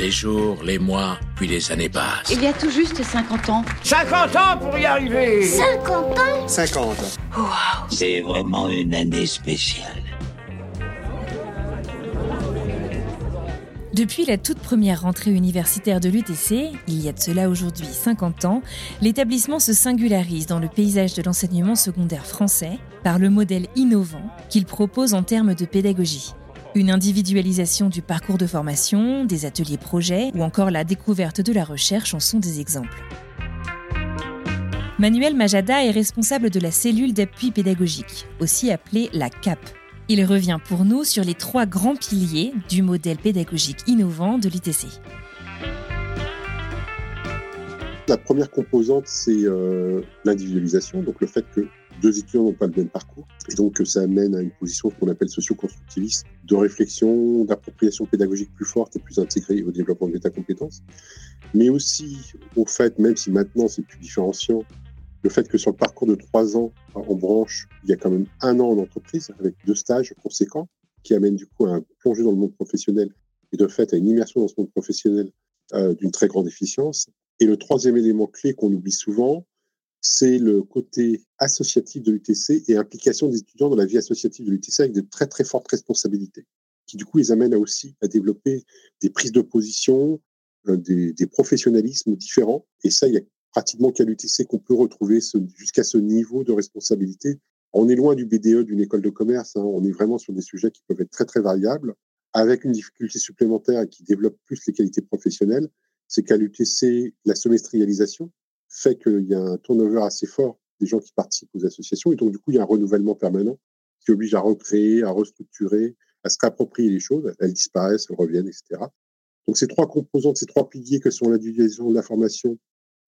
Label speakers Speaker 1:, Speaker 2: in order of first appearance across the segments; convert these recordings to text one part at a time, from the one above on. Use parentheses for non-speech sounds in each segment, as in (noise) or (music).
Speaker 1: Les jours, les mois, puis les années passent.
Speaker 2: Il y a tout juste 50 ans.
Speaker 3: 50 ans pour y arriver
Speaker 4: 50 ans?
Speaker 5: 50.
Speaker 2: Wow.
Speaker 6: C'est vraiment une année spéciale.
Speaker 7: Depuis la toute première rentrée universitaire de l'UTC, il y a de cela aujourd'hui 50 ans, l'établissement se singularise dans le paysage de l'enseignement secondaire français par le modèle innovant qu'il propose en termes de pédagogie. Une individualisation du parcours de formation, des ateliers projets ou encore la découverte de la recherche en sont des exemples. Manuel Majada est responsable de la cellule d'appui pédagogique, aussi appelée la CAP. Il revient pour nous sur les trois grands piliers du modèle pédagogique innovant de l'ITC.
Speaker 8: La première composante, c'est euh, l'individualisation, donc le fait que deux étudiants n'ont pas le même parcours. Et donc, ça amène à une position qu'on appelle socio-constructiviste, de réflexion, d'appropriation pédagogique plus forte et plus intégrée au développement de métacompétences. Mais aussi au fait, même si maintenant c'est plus différenciant, le fait que sur le parcours de trois ans en branche, il y a quand même un an en entreprise avec deux stages conséquents qui amènent du coup à un plongée dans le monde professionnel et de fait à une immersion dans ce monde professionnel euh, d'une très grande efficience. Et le troisième élément clé qu'on oublie souvent, c'est le côté associatif de l'UTC et implication des étudiants dans la vie associative de l'UTC avec de très très fortes responsabilités, qui du coup les amènent aussi à développer des prises de position, euh, des, professionnalismes différents. Et ça, il y a pratiquement qu'à l'UTC qu'on peut retrouver jusqu'à ce niveau de responsabilité. On est loin du BDE d'une école de commerce, hein. on est vraiment sur des sujets qui peuvent être très très variables, avec une difficulté supplémentaire qui développe plus les qualités professionnelles, c'est qu'à l'UTC, la semestrialisation, fait qu'il y a un turnover assez fort des gens qui participent aux associations. Et donc, du coup, il y a un renouvellement permanent qui oblige à recréer, à restructurer, à se réapproprier les choses. Elles disparaissent, elles reviennent, etc. Donc, ces trois composantes, ces trois piliers que sont l'individualisation de la formation,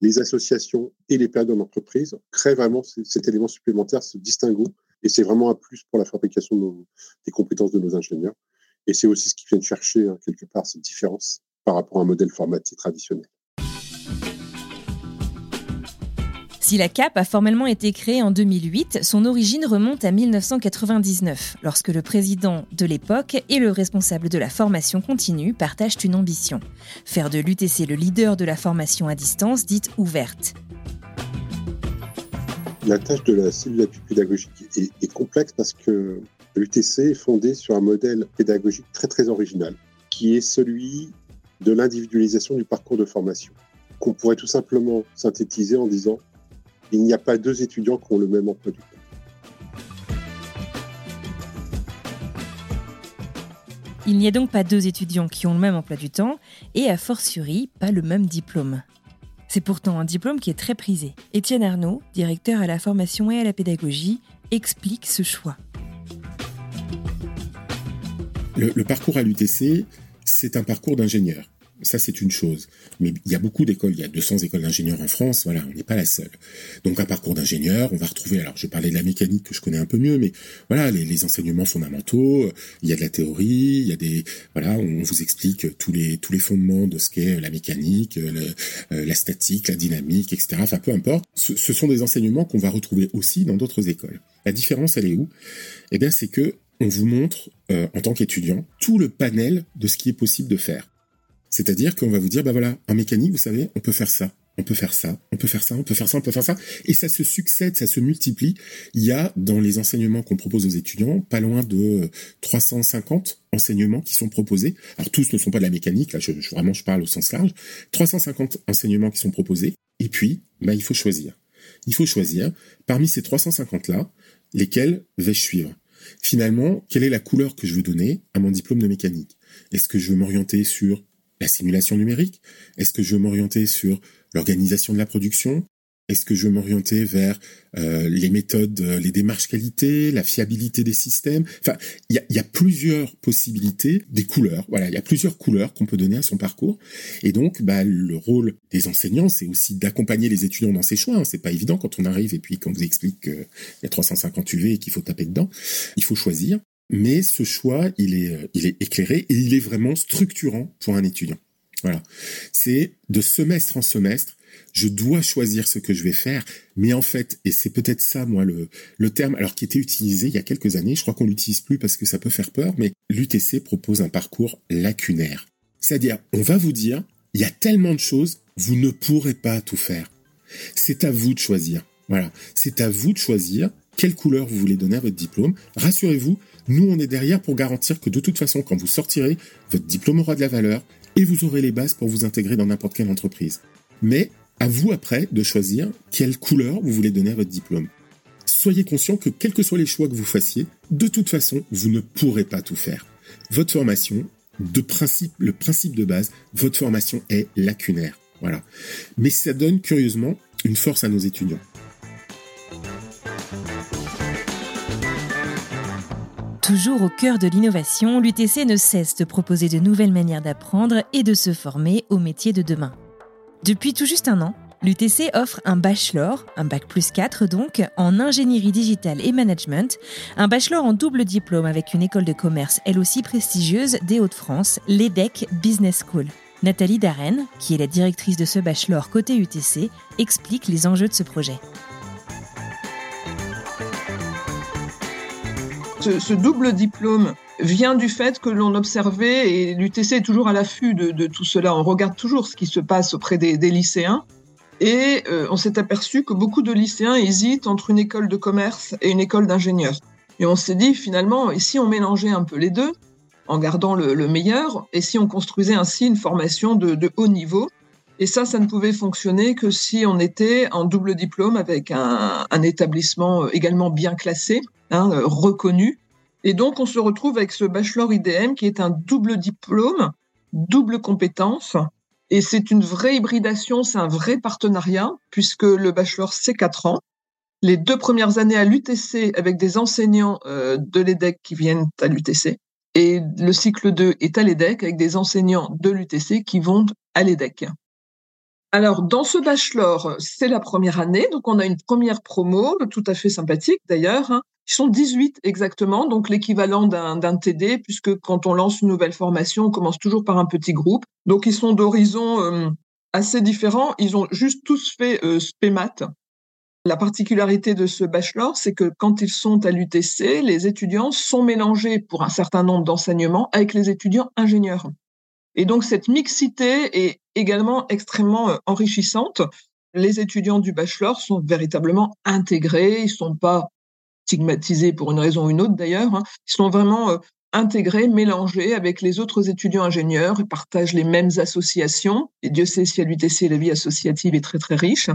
Speaker 8: les associations et les périodes d'entreprise créent vraiment cet élément supplémentaire, ce distinguo. Et c'est vraiment un plus pour la fabrication des compétences de nos ingénieurs. Et c'est aussi ce qui vient de chercher, hein, quelque part, cette différence par rapport à un modèle formaté traditionnel.
Speaker 7: Si la CAP a formellement été créée en 2008, son origine remonte à 1999, lorsque le président de l'époque et le responsable de la formation continue partagent une ambition faire de l'UTC le leader de la formation à distance dite ouverte.
Speaker 8: La tâche de la cellule pédagogique est, est complexe parce que l'UTC est fondée sur un modèle pédagogique très très original, qui est celui de l'individualisation du parcours de formation, qu'on pourrait tout simplement synthétiser en disant il n'y a pas deux étudiants qui ont le même emploi du temps.
Speaker 7: Il n'y a donc pas deux étudiants qui ont le même emploi du temps et a fortiori pas le même diplôme. C'est pourtant un diplôme qui est très prisé. Étienne Arnaud, directeur à la formation et à la pédagogie, explique ce choix.
Speaker 9: Le, le parcours à l'UTC, c'est un parcours d'ingénieur. Ça, c'est une chose. Mais il y a beaucoup d'écoles, il y a 200 écoles d'ingénieurs en France, voilà, on n'est pas la seule. Donc un parcours d'ingénieur, on va retrouver, alors je parlais de la mécanique que je connais un peu mieux, mais voilà, les, les enseignements fondamentaux, il y a de la théorie, il y a des, voilà, on vous explique tous les, tous les fondements de ce qu'est la mécanique, le, euh, la statique, la dynamique, etc. Enfin, peu importe. Ce, ce sont des enseignements qu'on va retrouver aussi dans d'autres écoles. La différence, elle est où? Eh bien, c'est que on vous montre, euh, en tant qu'étudiant, tout le panel de ce qui est possible de faire. C'est-à-dire qu'on va vous dire, bah voilà, en mécanique, vous savez, on peut faire ça, on peut faire ça, on peut faire ça, on peut faire ça, on peut faire ça, et ça se succède, ça se multiplie. Il y a dans les enseignements qu'on propose aux étudiants pas loin de 350 enseignements qui sont proposés. Alors tous ne sont pas de la mécanique, là, je, vraiment je parle au sens large. 350 enseignements qui sont proposés, et puis, bah il faut choisir. Il faut choisir parmi ces 350 là, lesquels vais-je suivre? Finalement, quelle est la couleur que je veux donner à mon diplôme de mécanique? Est-ce que je veux m'orienter sur la simulation numérique? Est-ce que je veux m'orienter sur l'organisation de la production? Est-ce que je veux m'orienter vers euh, les méthodes, les démarches qualité, la fiabilité des systèmes? Enfin, il y a, y a, plusieurs possibilités, des couleurs. Voilà, il y a plusieurs couleurs qu'on peut donner à son parcours. Et donc, bah, le rôle des enseignants, c'est aussi d'accompagner les étudiants dans ces choix. Hein. C'est pas évident quand on arrive et puis qu'on vous explique qu'il y a 350 UV et qu'il faut taper dedans. Il faut choisir mais ce choix, il est, euh, il est éclairé et il est vraiment structurant pour un étudiant. Voilà. C'est de semestre en semestre, je dois choisir ce que je vais faire, mais en fait, et c'est peut-être ça, moi, le, le terme, alors qui était utilisé il y a quelques années, je crois qu'on l'utilise plus parce que ça peut faire peur, mais l'UTC propose un parcours lacunaire. C'est-à-dire, on va vous dire, il y a tellement de choses, vous ne pourrez pas tout faire. C'est à vous de choisir. Voilà, c'est à vous de choisir quelle couleur vous voulez donner à votre diplôme. Rassurez-vous, nous, on est derrière pour garantir que de toute façon, quand vous sortirez, votre diplôme aura de la valeur et vous aurez les bases pour vous intégrer dans n'importe quelle entreprise. Mais à vous après de choisir quelle couleur vous voulez donner à votre diplôme. Soyez conscient que quels que soient les choix que vous fassiez, de toute façon, vous ne pourrez pas tout faire. Votre formation, le principe de base, votre formation est lacunaire. Voilà. Mais ça donne curieusement une force à nos étudiants.
Speaker 7: Toujours au cœur de l'innovation, l'UTC ne cesse de proposer de nouvelles manières d'apprendre et de se former au métier de demain. Depuis tout juste un an, l'UTC offre un bachelor, un bac plus 4 donc, en ingénierie digitale et management, un bachelor en double diplôme avec une école de commerce elle aussi prestigieuse des Hauts-de-France, l'EDEC Business School. Nathalie Darren, qui est la directrice de ce bachelor côté UTC, explique les enjeux de ce projet.
Speaker 2: Ce, double diplôme vient du fait que l'on observait, et l'UTC est toujours à l'affût de, tout cela, on regarde toujours ce qui se passe auprès des, lycéens, et euh, on s'est aperçu que beaucoup de lycéens hésitent entre une école de commerce et une école d'ingénieur. Et on s'est dit finalement, et si on mélangeait un peu les deux, en gardant le, meilleur, et si on construisait ainsi une formation de, haut niveau, et ça, ça ne pouvait fonctionner que si on était en double diplôme avec un établissement également bien classé, Hein, reconnu. Et donc, on se retrouve avec ce bachelor IDM qui est un double diplôme, double compétence. Et c'est une vraie hybridation, c'est un vrai partenariat, puisque le bachelor, c'est quatre ans. Les deux premières années à l'UTC avec des enseignants euh, de l'EDEC qui viennent à l'UTC. Et le cycle 2 est à l'EDEC avec des enseignants de l'UTC qui vont à l'EDEC. Alors, dans ce bachelor, c'est la première année, donc on a une première promo, tout à fait sympathique d'ailleurs. Hein. Ils sont 18 exactement, donc l'équivalent d'un TD, puisque quand on lance une nouvelle formation, on commence toujours par un petit groupe. Donc ils sont d'horizons euh, assez différents. Ils ont juste tous fait euh, SPEMAT. La particularité de ce bachelor, c'est que quand ils sont à l'UTC, les étudiants sont mélangés pour un certain nombre d'enseignements avec les étudiants ingénieurs. Et donc cette mixité est également extrêmement euh, enrichissante. Les étudiants du bachelor sont véritablement intégrés, ils sont pas stigmatisés pour une raison ou une autre d'ailleurs. Hein. Ils sont vraiment euh, intégrés, mélangés avec les autres étudiants ingénieurs, ils partagent les mêmes associations. Et Dieu sait si à l'UTC, la vie associative est très très riche.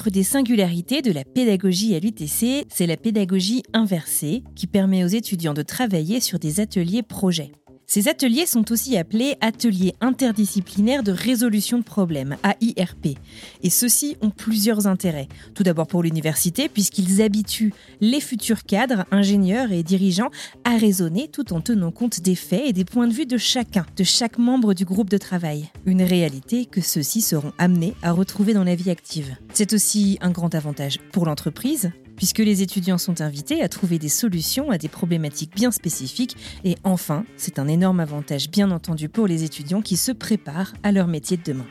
Speaker 7: Une autre des singularités de la pédagogie à l'UTC, c'est la pédagogie inversée, qui permet aux étudiants de travailler sur des ateliers projets. Ces ateliers sont aussi appelés ateliers interdisciplinaires de résolution de problèmes, AIRP. Et ceux-ci ont plusieurs intérêts. Tout d'abord pour l'université, puisqu'ils habituent les futurs cadres, ingénieurs et dirigeants à raisonner tout en tenant compte des faits et des points de vue de chacun, de chaque membre du groupe de travail. Une réalité que ceux-ci seront amenés à retrouver dans la vie active. C'est aussi un grand avantage pour l'entreprise, puisque les étudiants sont invités à trouver des solutions à des problématiques bien spécifiques. Et enfin, c'est un énorme avantage bien entendu pour les étudiants qui se préparent à leur métier de demain.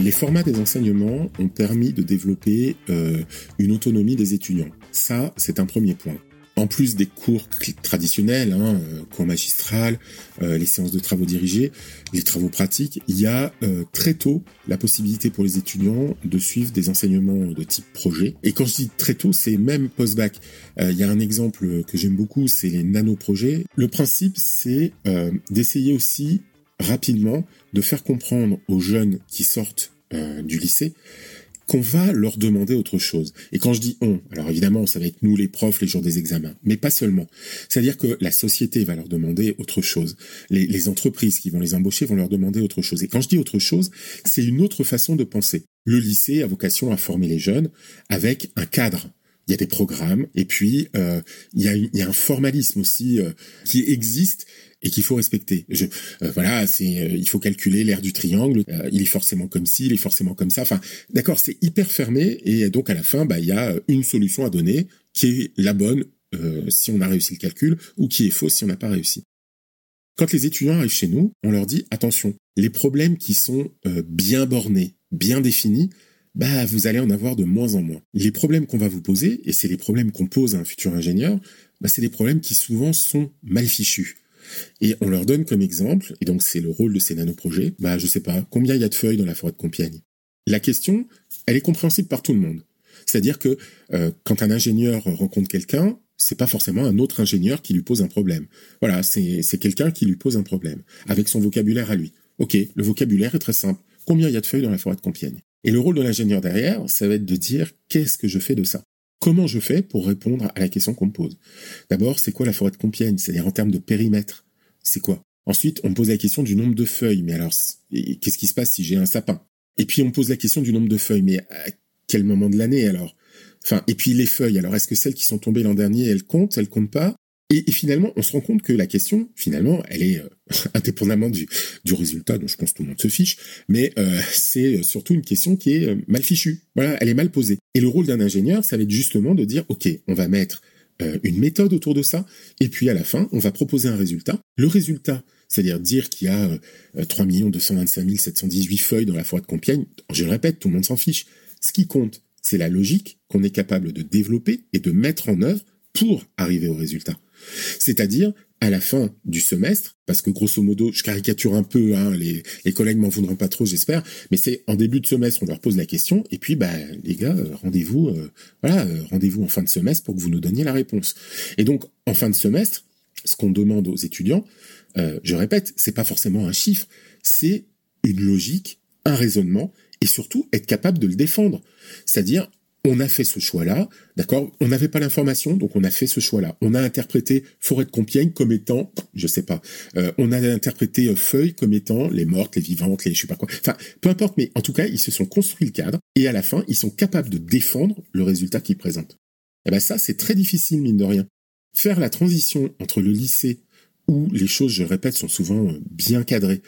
Speaker 9: Les formats des enseignements ont permis de développer euh, une autonomie des étudiants. Ça, c'est un premier point en plus des cours traditionnels, hein, euh, cours magistral, euh, les séances de travaux dirigés, les travaux pratiques, il y a euh, très tôt la possibilité pour les étudiants de suivre des enseignements de type projet. Et quand je dis très tôt, c'est même post-bac. il y a un exemple que j'aime beaucoup, c'est les nano-projets. Le principe, c'est d'essayer aussi rapidement de faire comprendre aux jeunes qui sortent du lycée qu'on va leur demander autre chose. Et quand je dis on, alors évidemment, ça va être nous les profs les jours des examens, mais pas seulement. C'est-à-dire que la société va leur demander autre chose. Les, entreprises qui vont les embaucher vont leur demander autre chose. Et quand je dis autre chose, c'est une autre façon de penser. Le lycée a vocation à former les jeunes avec un cadre il y a des programmes, et puis euh, il, y a, un formalisme aussi euh, qui existe et qu'il faut respecter. Je, euh, voilà, c'est, euh, il faut calculer l'air du triangle. Euh, il est forcément comme ci, il est forcément comme ça. Enfin, d'accord, c'est hyper fermé et donc à la fin, bah, il y a une solution à donner qui est la bonne si on a réussi le calcul ou qui est fausse si on n'a pas réussi. Quand les étudiants arrivent chez nous, on leur dit attention, les problèmes qui sont bien bornés, bien définis, bah vous allez en avoir de moins en moins. Les problèmes qu'on va vous poser, et c'est les problèmes qu'on pose à un futur ingénieur, bah c'est des problèmes qui souvent sont mal fichus. Et on leur donne comme exemple, et donc c'est le rôle de ces nanoprojets, bah je sais pas, combien il y a de feuilles dans la forêt de Compiègne. La question, elle est compréhensible par tout le monde. C'est-à-dire que euh, quand un ingénieur rencontre quelqu'un, c'est pas forcément un autre ingénieur qui lui pose un problème. Voilà, c'est quelqu'un qui lui pose un problème, avec son vocabulaire à lui. Ok, le vocabulaire est très simple. Combien il y a de feuilles dans la forêt de Compiègne? Et le rôle de l'ingénieur derrière, ça va être de dire qu'est-ce que je fais de ça? Comment je fais pour répondre à la question qu'on me pose? D'abord, c'est quoi la forêt de Compiègne? C'est-à-dire en termes de périmètre. C'est quoi? Ensuite, on me pose la question du nombre de feuilles. Mais alors, qu'est-ce qui se passe si j'ai un sapin? Et puis, on pose la question du nombre de feuilles. Mais à quel moment de l'année alors? Enfin, et puis les feuilles. Alors, est-ce que celles qui sont tombées l'an dernier, elles comptent, elles comptent pas? Et, finalement, on se rend compte que la question, finalement, elle est euh, (laughs) indépendamment du, du résultat, dont je pense que tout le monde se fiche, mais euh, c'est surtout une question qui est euh, mal fichue. Voilà, elle est mal posée. Et le rôle d'un ingénieur, ça va être justement de dire, ok, on va mettre une méthode autour de ça, et puis à la fin, on va proposer un résultat. Le résultat, c'est-à-dire dire qu'il y a 3 225 718 feuilles dans la forêt de Compiègne, je le répète, tout le monde s'en fiche. Ce qui compte, c'est la logique qu'on est capable de développer et de mettre en œuvre pour arriver au résultat. C'est-à-dire, à la fin du semestre, parce que grosso modo, je caricature un peu, hein, les, les collègues m'en voudront pas trop, j'espère, mais c'est en début de semestre, on leur pose la question, et puis, bah, les gars, euh, rendez-vous, euh, voilà, euh, rendez-vous en fin de semestre pour que vous nous donniez la réponse. Et donc, en fin de semestre, ce qu'on demande aux étudiants, je répète, c'est pas forcément un chiffre, c'est une logique, un raisonnement, et surtout être capable de le défendre. C'est-à-dire, on a fait ce choix-là, d'accord? On n'avait pas l'information, donc on a fait ce choix-là. On a interprété forêt de Compiègne comme étant, je sais pas, euh, on a interprété euh, feuilles comme étant les mortes, les vivantes, les je sais pas quoi. Enfin, peu importe, mais en tout cas, ils se sont construits le cadre et à la fin, ils sont capables de défendre le résultat qu'ils présentent. Et eh ben ça, c'est très difficile mine de rien. Faire la transition entre le lycée où les choses, je répète, sont souvent euh, bien cadrées,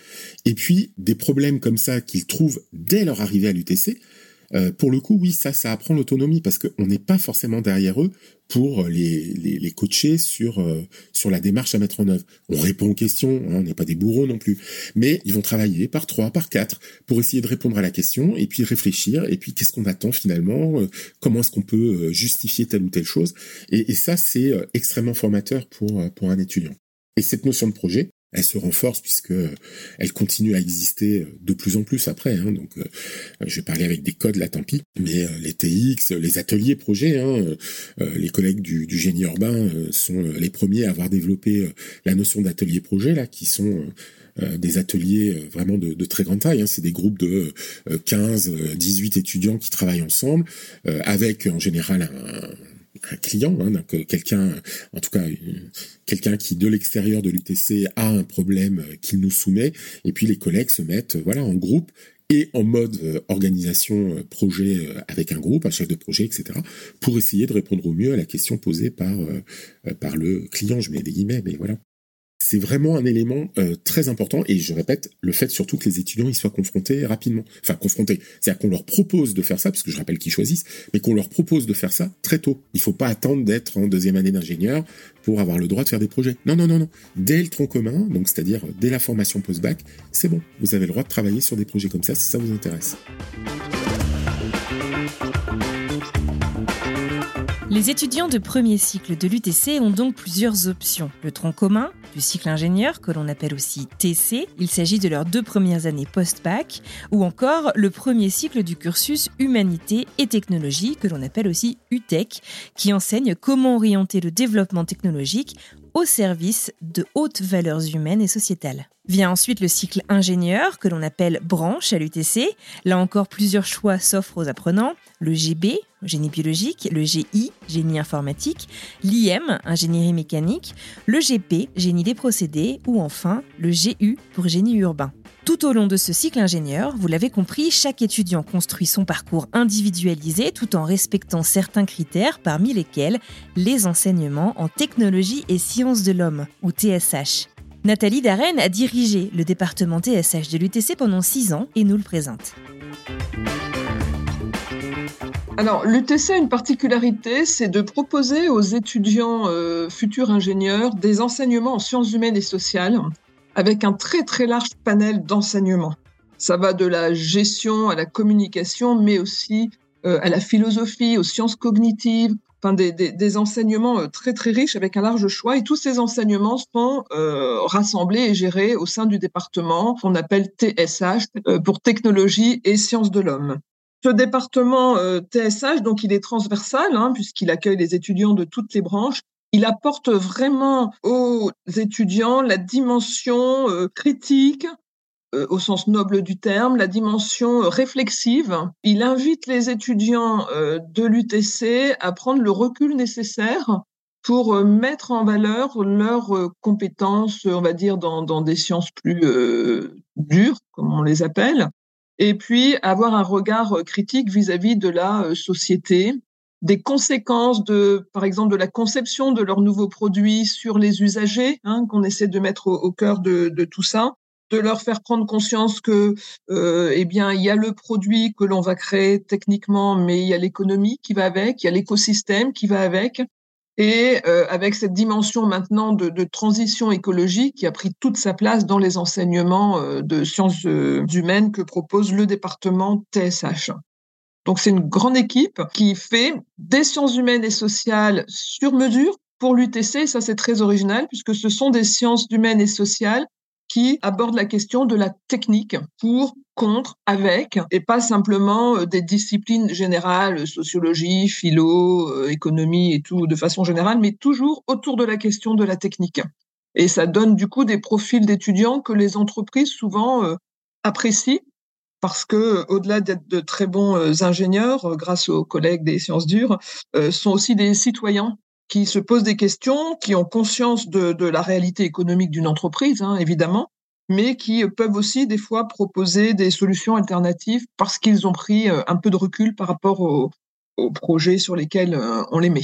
Speaker 9: et puis des problèmes comme ça qu'ils trouvent dès leur arrivée à l'UTC, euh, pour le coup, oui, ça, ça apprend l'autonomie parce qu'on n'est pas forcément derrière eux pour les, les, les coacher sur euh, sur la démarche à mettre en œuvre. On répond aux questions, hein, on n'est pas des bourreaux non plus, mais ils vont travailler par trois, par quatre pour essayer de répondre à la question et puis réfléchir et puis qu'est-ce qu'on attend finalement, euh, comment est-ce qu'on peut justifier telle ou telle chose? Et, et ça, c'est extrêmement formateur pour pour un étudiant. Et cette notion de projet, elle se renforce puisque euh, elle continue à exister euh, de plus en plus après. Hein, donc, euh, je vais parler avec des codes là, tant pis. Mais les TX, les ateliers projets, hein, les collègues du, du, génie urbain sont les premiers à avoir développé la notion d'atelier projet là, qui sont des ateliers vraiment de, de très grande taille. Hein. C'est des groupes de 15, 18 étudiants qui travaillent ensemble, avec en général un un client, hein, donc euh, quelqu'un, en tout cas quelqu'un qui de l'extérieur de l'UTC a un problème euh, qu'il nous soumet, et puis les collègues se mettent euh, voilà en groupe et en mode organisation projet avec un groupe, un chef de projet, etc., pour essayer de répondre au mieux à la question posée par par le client. Je mets des guillemets, mais voilà c'est vraiment un élément euh, très important et je répète le fait surtout que les étudiants y soient confrontés rapidement. Enfin confrontés. C'est-à-dire qu'on leur propose de faire ça parce que je rappelle qu'ils choisissent mais qu'on leur propose de faire ça très tôt. Il faut pas attendre d'être en deuxième année d'ingénieur pour avoir le droit de faire des projets. Non non non non. Dès le tronc commun donc c'est-à-dire dès la formation post-bac c'est bon. Vous avez le droit de travailler sur des projets comme ça si ça vous intéresse
Speaker 7: Les étudiants de premier cycle de l'UTC ont donc plusieurs options. Le tronc commun, du cycle ingénieur, que l'on appelle aussi TC, il s'agit de leurs deux premières années post-bac, ou encore le premier cycle du cursus Humanité et Technologie, que l'on appelle aussi UTEC, qui enseigne comment orienter le développement technologique au service de hautes valeurs humaines et sociétales. Vient ensuite le cycle ingénieur, que l'on appelle branche à l'UTC. Là encore, plusieurs choix s'offrent aux apprenants le GB, génie biologique, le GI, génie informatique, l'IM, ingénierie mécanique, le GP, génie des procédés, ou enfin le GU pour génie urbain. Tout au long de ce cycle ingénieur, vous l'avez compris, chaque étudiant construit son parcours individualisé tout en respectant certains critères parmi lesquels les enseignements en technologie et sciences de l'homme, ou TSH. Nathalie Darren a dirigé le département TSH de l'UTC pendant six ans et nous le présente.
Speaker 2: Alors, l'UTC a une particularité, c'est de proposer aux étudiants euh, futurs ingénieurs des enseignements en sciences humaines et sociales avec un très très large panel d'enseignements. Ça va de la gestion à la communication, mais aussi euh, à la philosophie, aux sciences cognitives, enfin des, enseignements euh, très très riches avec un large choix. Et tous ces enseignements sont rassemblés et gérés au sein du département qu'on appelle TSH pour technologie et sciences de l'homme. Ce département euh, TSH, donc il est transversal hein, puisqu'il accueille les étudiants de toutes les branches. Il apporte vraiment aux étudiants la dimension critique, euh, au sens noble du terme, la dimension euh, réflexive. Il invite les étudiants euh, de l'UTC à prendre le recul nécessaire pour mettre en valeur leurs compétences, on va dire, dans des sciences plus dures, comme on les appelle, et puis avoir un regard critique vis-à-vis de la société, des conséquences de, par exemple, de la conception de leurs nouveaux produits sur les usagers, hein, qu'on essaie de mettre au, au cœur de, de, tout ça, de leur faire prendre conscience que, euh, eh bien, il y a le produit que l'on va créer techniquement, mais il y a l'économie qui va avec, il y a l'écosystème qui va avec. Et euh, avec cette dimension maintenant de, transition écologique qui a pris toute sa place dans les enseignements euh, de sciences euh, humaines que propose le département TSH. Donc c'est une grande équipe qui fait des sciences humaines et sociales sur mesure pour l'UTC. Ça c'est très original puisque ce sont des sciences humaines et sociales qui aborde la question de la technique pour, contre, avec, et pas simplement euh, des disciplines générales, sociologie, philo, euh, économie et tout de façon générale, mais toujours autour de la question de la technique. Et ça donne du coup des profils d'étudiants que les entreprises souvent euh, apprécient parce que au-delà d'être de très bons ingénieurs, grâce aux collègues des sciences dures, sont aussi des citoyens qui se posent des questions, qui ont conscience de, la réalité économique d'une entreprise, hein, évidemment, mais qui peuvent aussi des fois proposer des solutions alternatives parce qu'ils ont pris euh, un peu de recul par rapport aux, projets sur lesquels euh, on les met.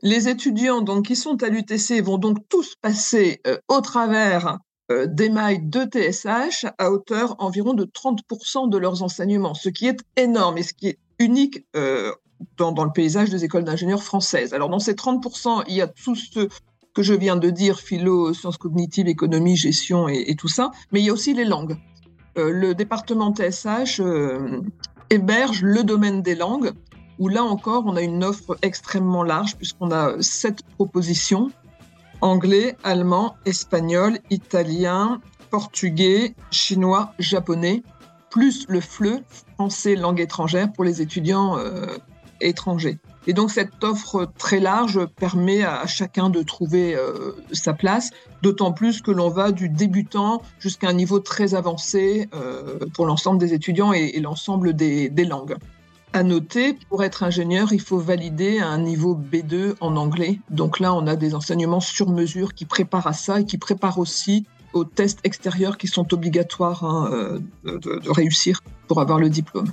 Speaker 2: Les étudiants donc qui sont à l'UTC vont donc tous passer euh, au travers des mailles de TSH à hauteur environ de 30% de leurs enseignements, ce qui est énorme et ce qui est unique dans, le paysage des écoles d'ingénieurs françaises. Alors dans ces 30%, il y a tout ce que je viens de dire, philo, sciences cognitives, économie, gestion et, et tout ça, mais il y a aussi les langues. Euh, le département TSH euh, héberge le domaine des langues, où là encore, on a une offre extrêmement large, puisqu'on a sept propositions, anglais, allemand, espagnol, italien, portugais, chinois, japonais, plus le FLE, français langue étrangère, pour les étudiants euh, étrangers. Et donc cette offre très large permet à chacun de trouver euh, sa place, d'autant plus que l'on va du débutant jusqu'à un niveau très avancé euh, pour l'ensemble des étudiants et, l'ensemble des, langues. À noter, pour être ingénieur, il faut valider un niveau B2 en anglais. Donc là, on a des enseignements sur mesure qui préparent à ça et qui préparent aussi aux tests extérieurs qui sont obligatoires hein, euh, de réussir pour avoir le diplôme.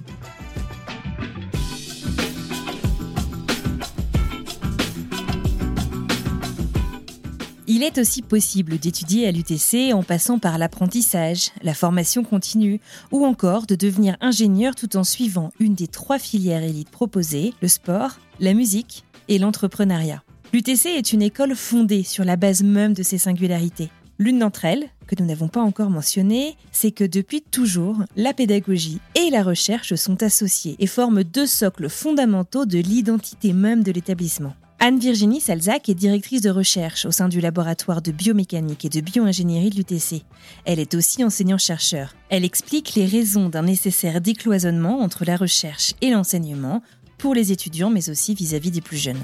Speaker 7: Il est aussi possible d'étudier à l'UTC en passant par l'apprentissage, la formation continue ou encore de devenir ingénieur tout en suivant une des trois filières élites proposées, le sport, la musique et l'entrepreneuriat. L'UTC est une école fondée sur la base même de ses singularités. L'une d'entre elles, que nous n'avons pas encore mentionnée, c'est que depuis toujours, la pédagogie et la recherche sont associées et forment deux socles fondamentaux de l'identité même de l'établissement. Anne-Virginie Salzac est directrice de recherche au sein du laboratoire de biomécanique et de bioingénierie de l'UTC. Elle est aussi enseignant-chercheur. Elle explique les raisons d'un nécessaire décloisonnement entre la recherche et l'enseignement pour les étudiants, mais aussi vis-à-vis -vis des plus jeunes.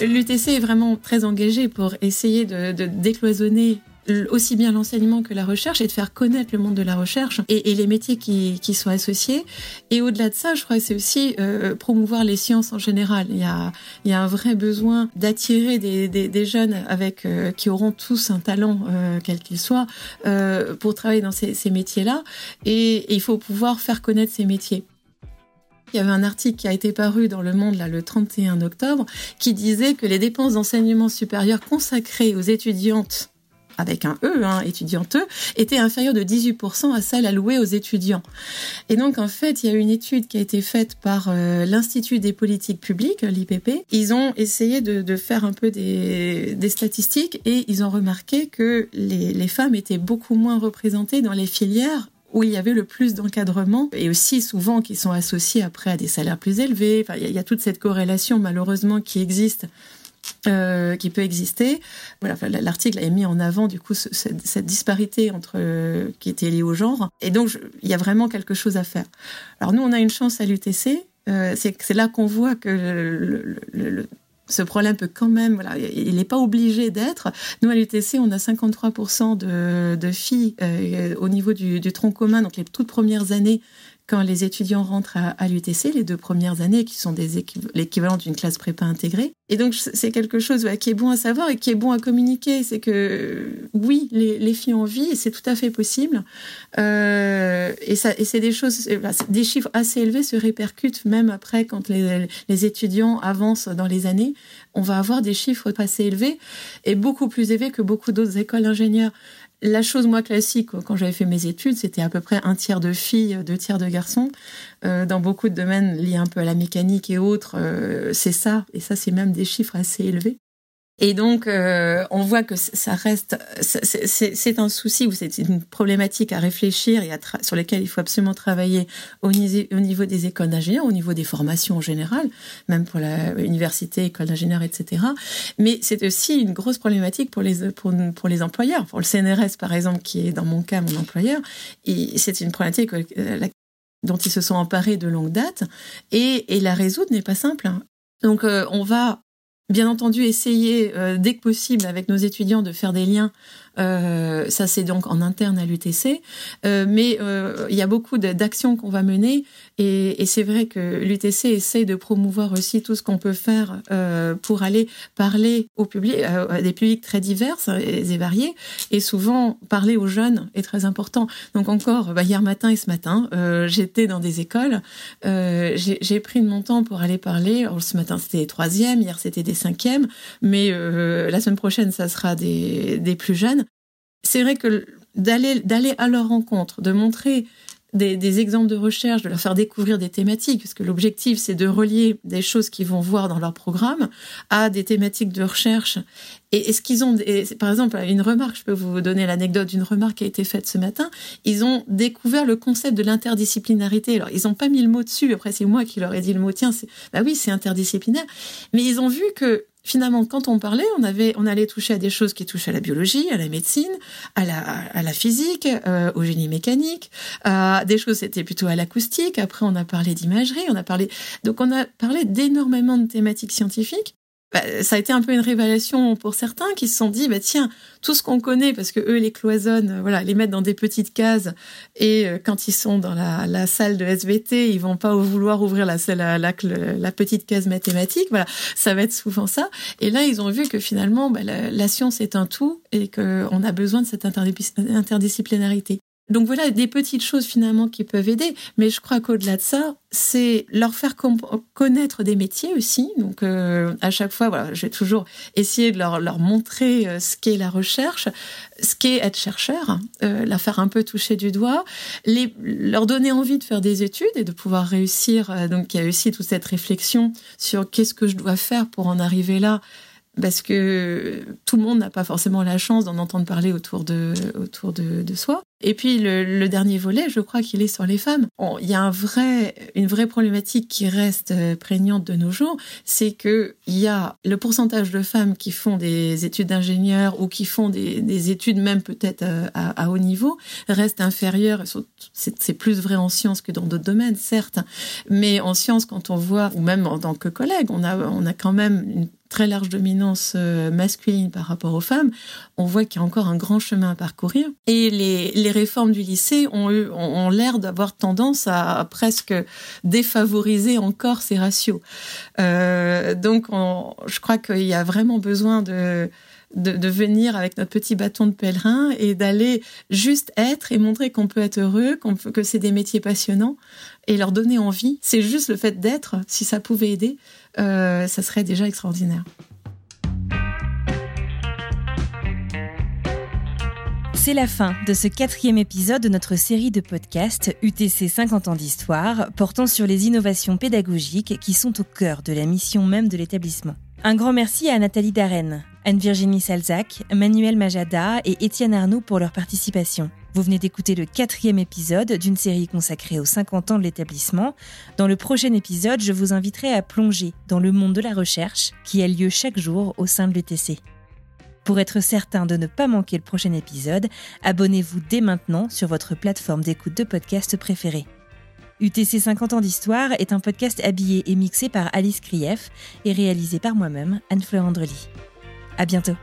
Speaker 4: L'UTC est vraiment très engagé pour essayer de décloisonner aussi bien l'enseignement que la recherche et de faire connaître le monde de la recherche et, et les métiers qui, qui sont associés. Et au-delà de ça, je crois que c'est aussi euh, promouvoir les sciences en général. Il y a, il y a un vrai besoin d'attirer des, des, des, jeunes avec euh, qui auront tous un talent, euh, quel qu'il soit, euh, pour travailler dans ces, ces métiers-là. Et, et il faut pouvoir faire connaître ces métiers. Il y avait un article qui a été paru dans Le Monde là, le 31 octobre qui disait que les dépenses d'enseignement supérieur consacrées aux étudiantes avec un E, hein, étudiante, était inférieure de 18% à celle allouée aux étudiants. Et donc, en fait, il y a une étude qui a été faite par euh, l'Institut des politiques publiques, l'IPP. Ils ont essayé de, faire un peu des, statistiques et ils ont remarqué que les, les femmes étaient beaucoup moins représentées dans les filières où il y avait le plus d'encadrement et aussi souvent qui sont associés après à des salaires plus élevés. Enfin, il y a toute cette corrélation malheureusement qui existe euh, qui peut exister. L'article a mis en avant du coup ce, cette, disparité entre euh, qui était liée au genre. Et donc il y a vraiment quelque chose à faire. Alors nous, on a une chance à l'UTC. Euh, c'est là qu'on voit que ce problème peut quand même, il n'est pas obligé d'être. Nous, à l'UTC, on a 53% de, filles au niveau du, tronc commun, donc les toutes premières années quand les étudiants rentrent à, l'UTC, les deux premières années, qui sont l'équivalent d'une classe prépa intégrée. Et donc, c'est quelque chose qui est bon à savoir et qui est bon à communiquer. C'est que, oui, les, filles ont vie et c'est tout à fait possible. Euh, et, et c'est des choses, des chiffres assez élevés se répercutent même après quand les, les étudiants avancent dans les années. On va avoir des chiffres assez élevés et beaucoup plus élevés que beaucoup d'autres écoles d'ingénieurs. La chose, moi, classique, quand j'avais fait mes études, c'était à peu près un tiers de filles, deux tiers de garçons. Euh, dans beaucoup de domaines liés un peu à la mécanique et autres, euh, c'est ça. Et ça, c'est même des chiffres assez élevés. Et donc, euh, on voit que ça reste, c'est un souci ou c'est une problématique à réfléchir et sur lesquelles il faut absolument travailler au, niveau des écoles d'ingénieurs, au niveau des formations en général, même pour l'université, école d'ingénieurs, etc. Mais c'est aussi une grosse problématique pour les, pour, les employeurs. Pour le CNRS, par exemple, qui est dans mon cas mon employeur, c'est une problématique euh, dont ils se sont emparés de longue date et, et la résoudre n'est pas simple. Hein. Donc, euh, on va Bien entendu, essayer euh, dès que possible avec nos étudiants de faire des liens euh, ça, c'est donc en interne à l'UTC. Euh, mais euh, il y a beaucoup d'actions qu'on va mener. Et, et c'est vrai que l'UTC essaie de promouvoir aussi tout ce qu'on peut faire euh, pour aller parler au public, euh, à des publics très divers et, variés. Et souvent, parler aux jeunes est très important. Donc encore, bah, hier matin et ce matin, j'étais dans des écoles. J'ai pris de mon temps pour aller parler. Alors, ce matin, c'était des troisièmes. Hier, c'était des cinquièmes. Mais la semaine prochaine, ça sera des, plus jeunes c'est vrai que d'aller à leur rencontre, de montrer des, exemples de recherche, de leur faire découvrir des thématiques, parce que l'objectif, c'est de relier des choses qu'ils vont voir dans leur programme à des thématiques de recherche. Et est-ce qu'ils ont, par exemple, une remarque, je peux vous donner l'anecdote d'une remarque qui a été faite ce matin, ils ont découvert le concept de l'interdisciplinarité. Alors, ils n'ont pas mis le mot dessus, après c'est moi qui leur ai dit le mot, tiens, bah oui, c'est interdisciplinaire, mais ils ont vu que finalement, quand on parlait, on avait, on allait toucher à des choses qui touchent à la biologie, à la médecine, à la, à la physique, euh, au génie mécanique, à des choses c'était plutôt à l'acoustique. Après, on a parlé d'imagerie, on a parlé, donc on a parlé d'énormément de thématiques scientifiques. Bah, ça a été un peu une révélation pour certains qui se sont dit bah tiens tout ce qu'on connaît parce que eux les cloisonnent euh, voilà les mettent dans des petites cases et euh, quand ils sont dans la, salle de SVT ils vont pas vouloir ouvrir la, petite case mathématique. Voilà ça va être souvent ça. Et là ils ont vu que finalement bah, la, science est un tout et qu'on a besoin de cette interdisciplinarité donc voilà des petites choses finalement qui peuvent aider, mais je crois qu'au-delà de ça, c'est leur faire connaître des métiers aussi. Donc euh, à chaque fois, voilà, je vais toujours essayer de leur, leur montrer euh, ce qu'est la recherche, ce qu'est être chercheur, euh, la faire un peu toucher du doigt, leur donner envie de faire des études et de pouvoir réussir. Euh, donc il y a aussi toute cette réflexion sur qu'est-ce que je dois faire pour en arriver là parce que tout le monde n'a pas forcément la chance d'en entendre parler autour de, autour de, soi. Et puis le, dernier volet, je crois qu'il est sur les femmes. Il y a un vrai, une vraie problématique qui reste euh, prégnante de nos jours, c'est que il y a le pourcentage de femmes qui font des études d'ingénieur ou qui font des, des études même peut-être euh, à, à, haut niveau reste inférieur. C'est plus vrai en sciences que dans d'autres domaines, certes, mais en sciences, quand on voit, ou même en tant que collègue, on a, on a quand même une très large dominance euh, masculine par rapport aux femmes, on voit qu'il y a encore un grand chemin à parcourir. Et les, les réformes du lycée ont, eu, ont, l'air d'avoir tendance à, presque défavoriser encore ces ratios. Euh, donc, on, je crois qu'il y a vraiment besoin de de, de, venir avec notre petit bâton de pèlerin et d'aller juste être et montrer qu'on peut être heureux, qu'on que c'est des métiers passionnants et leur donner envie. C'est juste le fait d'être, si ça pouvait aider, euh, ça serait déjà extraordinaire.
Speaker 7: C'est la fin de ce quatrième épisode de notre série de podcasts UTC 50 ans d'histoire portant sur les innovations pédagogiques qui sont au cœur de la mission même de l'établissement. Un grand merci à Nathalie Darren, Anne-Virginie Salzac, Manuel Majada et Étienne Arnoux pour leur participation. Vous venez d'écouter le quatrième épisode d'une série consacrée aux 50 ans de l'établissement. Dans le prochain épisode, je vous inviterai à plonger dans le monde de la recherche qui a lieu chaque jour au sein de l'UTC. Pour être certain de ne pas manquer le prochain épisode, abonnez-vous dès maintenant sur votre plateforme d'écoute de podcast préférée. UTC 50 ans d'histoire est un podcast habillé et mixé par Alice Krief et réalisé par moi-même, Anne-Fleur Andrely. À bientôt.